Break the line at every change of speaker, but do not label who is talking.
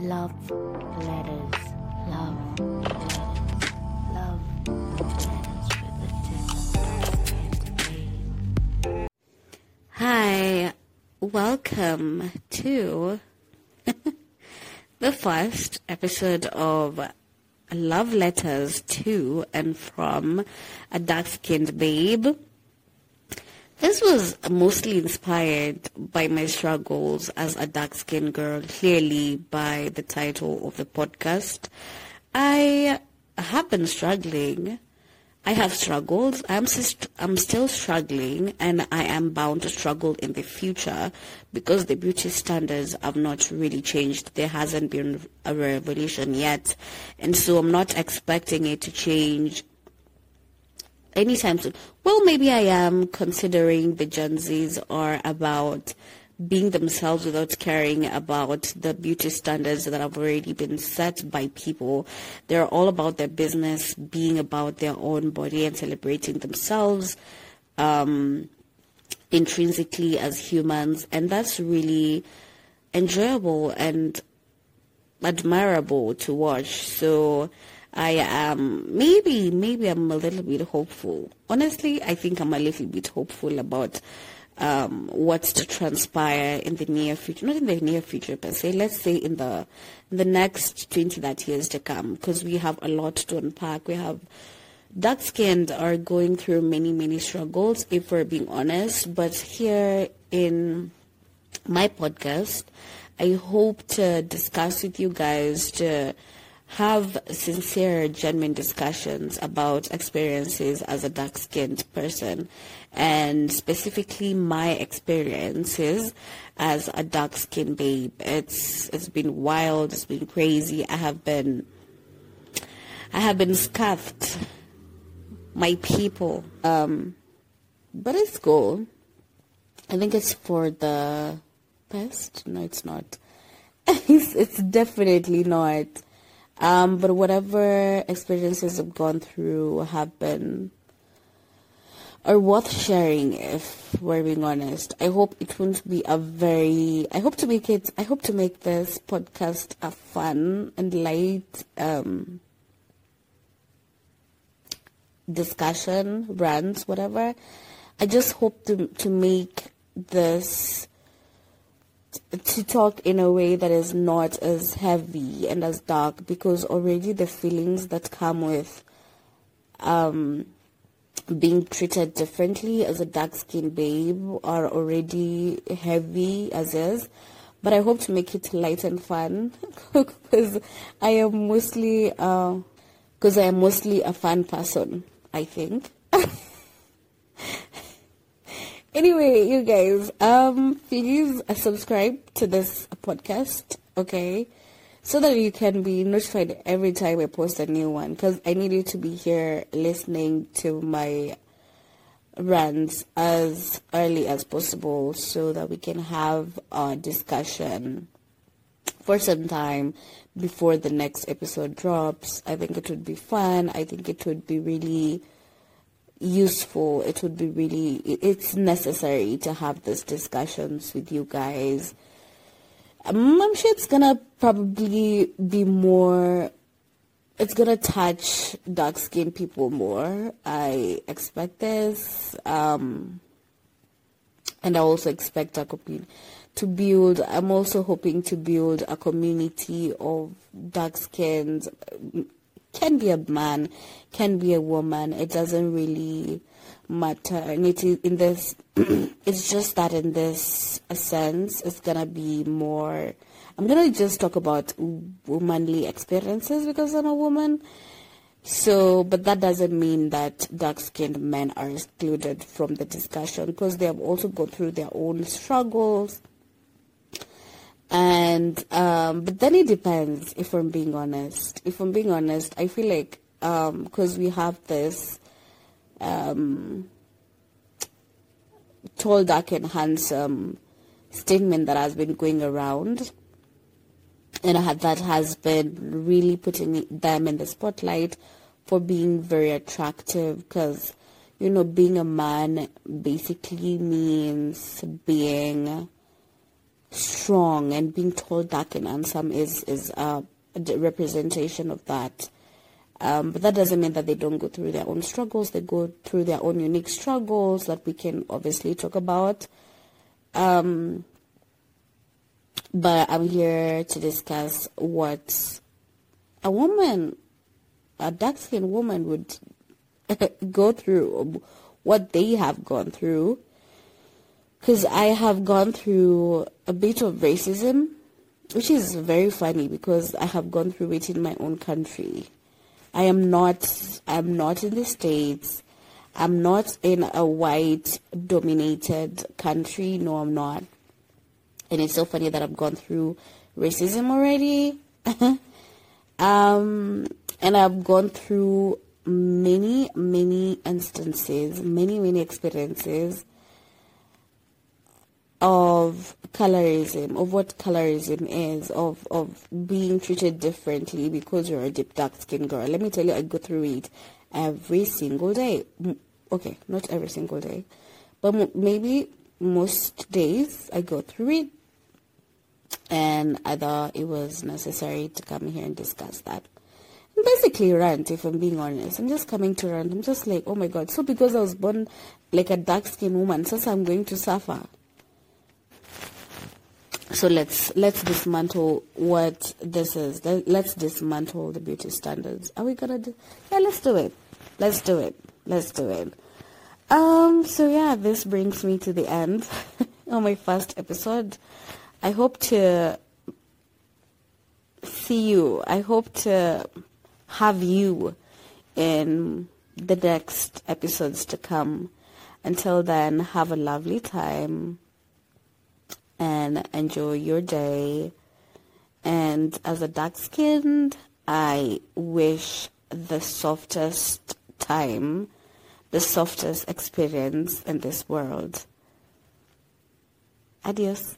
Love letters. Love letters. Love letters with a Hi, welcome to the first episode of Love Letters to and from a dark skinned babe. This was mostly inspired by my struggles as a dark-skinned girl, clearly by the title of the podcast. I have been struggling. I have struggled. I'm, st- I'm still struggling and I am bound to struggle in the future because the beauty standards have not really changed. There hasn't been a revolution yet. And so I'm not expecting it to change anytime soon. Well, maybe I am considering the Gen Zs are about being themselves without caring about the beauty standards that have already been set by people. They're all about their business, being about their own body and celebrating themselves um, intrinsically as humans. And that's really enjoyable and admirable to watch. So I am maybe maybe I'm a little bit hopeful. Honestly, I think I'm a little bit hopeful about um, what's to transpire in the near future. Not in the near future per se. Let's say in the in the next 20 that years to come, because we have a lot to unpack. We have dark skinned are going through many many struggles, if we're being honest. But here in my podcast, I hope to discuss with you guys to have sincere, genuine discussions about experiences as a dark-skinned person and specifically my experiences as a dark-skinned babe. It's it's been wild, it's been crazy. I have been I have been scuffed. My people. Um but it's cool. I think it's for the best. No, it's not. it's, it's definitely not. Um, but whatever experiences I've gone through have been are worth sharing if we're being honest. I hope it won't be a very I hope to make it I hope to make this podcast a fun and light um discussion, rants, whatever. I just hope to to make this to talk in a way that is not as heavy and as dark because already the feelings that come with um, being treated differently as a dark skinned babe are already heavy as is. But I hope to make it light and fun because I am mostly because uh, I am mostly a fun person. I think. Anyway, you guys, um, please subscribe to this podcast, okay? So that you can be notified every time I post a new one. Because I need you to be here listening to my rants as early as possible so that we can have a discussion for some time before the next episode drops. I think it would be fun. I think it would be really useful. It would be really, it's necessary to have these discussions with you guys. Um, I'm sure it's gonna probably be more, it's gonna touch dark skinned people more. I expect this. Um, and I also expect a community to build, I'm also hoping to build a community of dark skinned can be a man, can be a woman. It doesn't really matter. And it is in this, it's just that in this sense, it's gonna be more. I'm gonna just talk about womanly experiences because I'm a woman. So, but that doesn't mean that dark-skinned men are excluded from the discussion because they have also gone through their own struggles and um, but then it depends if i'm being honest. If i'm being honest i feel like because um, we have this um, tall dark and handsome statement that has been going around and that has been really putting them in the spotlight for being very attractive because you know being a man basically means being strong and being told dark and handsome is is a representation of that. Um, but that doesn't mean that they don't go through their own struggles. They go through their own unique struggles that we can obviously talk about. Um, but I'm here to discuss what a woman, a dark-skinned woman would go through, what they have gone through. Because I have gone through a bit of racism, which is very funny because I have gone through it in my own country. I am not, I'm not in the States. I'm not in a white dominated country. No, I'm not. And it's so funny that I've gone through racism already. um, and I've gone through many, many instances, many, many experiences of colorism, of what colorism is, of, of being treated differently because you're a deep dark skinned girl. Let me tell you, I go through it every single day. Okay, not every single day, but maybe most days I go through it. And I thought it was necessary to come here and discuss that. And basically rant, if I'm being honest. I'm just coming to rant. I'm just like, oh my god. So because I was born like a dark skinned woman, since I'm going to suffer so let's let's dismantle what this is. Let's dismantle the beauty standards. Are we gonna do yeah let's do it. Let's do it. Let's do it. Um so yeah this brings me to the end of my first episode. I hope to see you. I hope to have you in the next episodes to come. Until then have a lovely time and enjoy your day. And as a dark skinned, I wish the softest time, the softest experience in this world. Adios.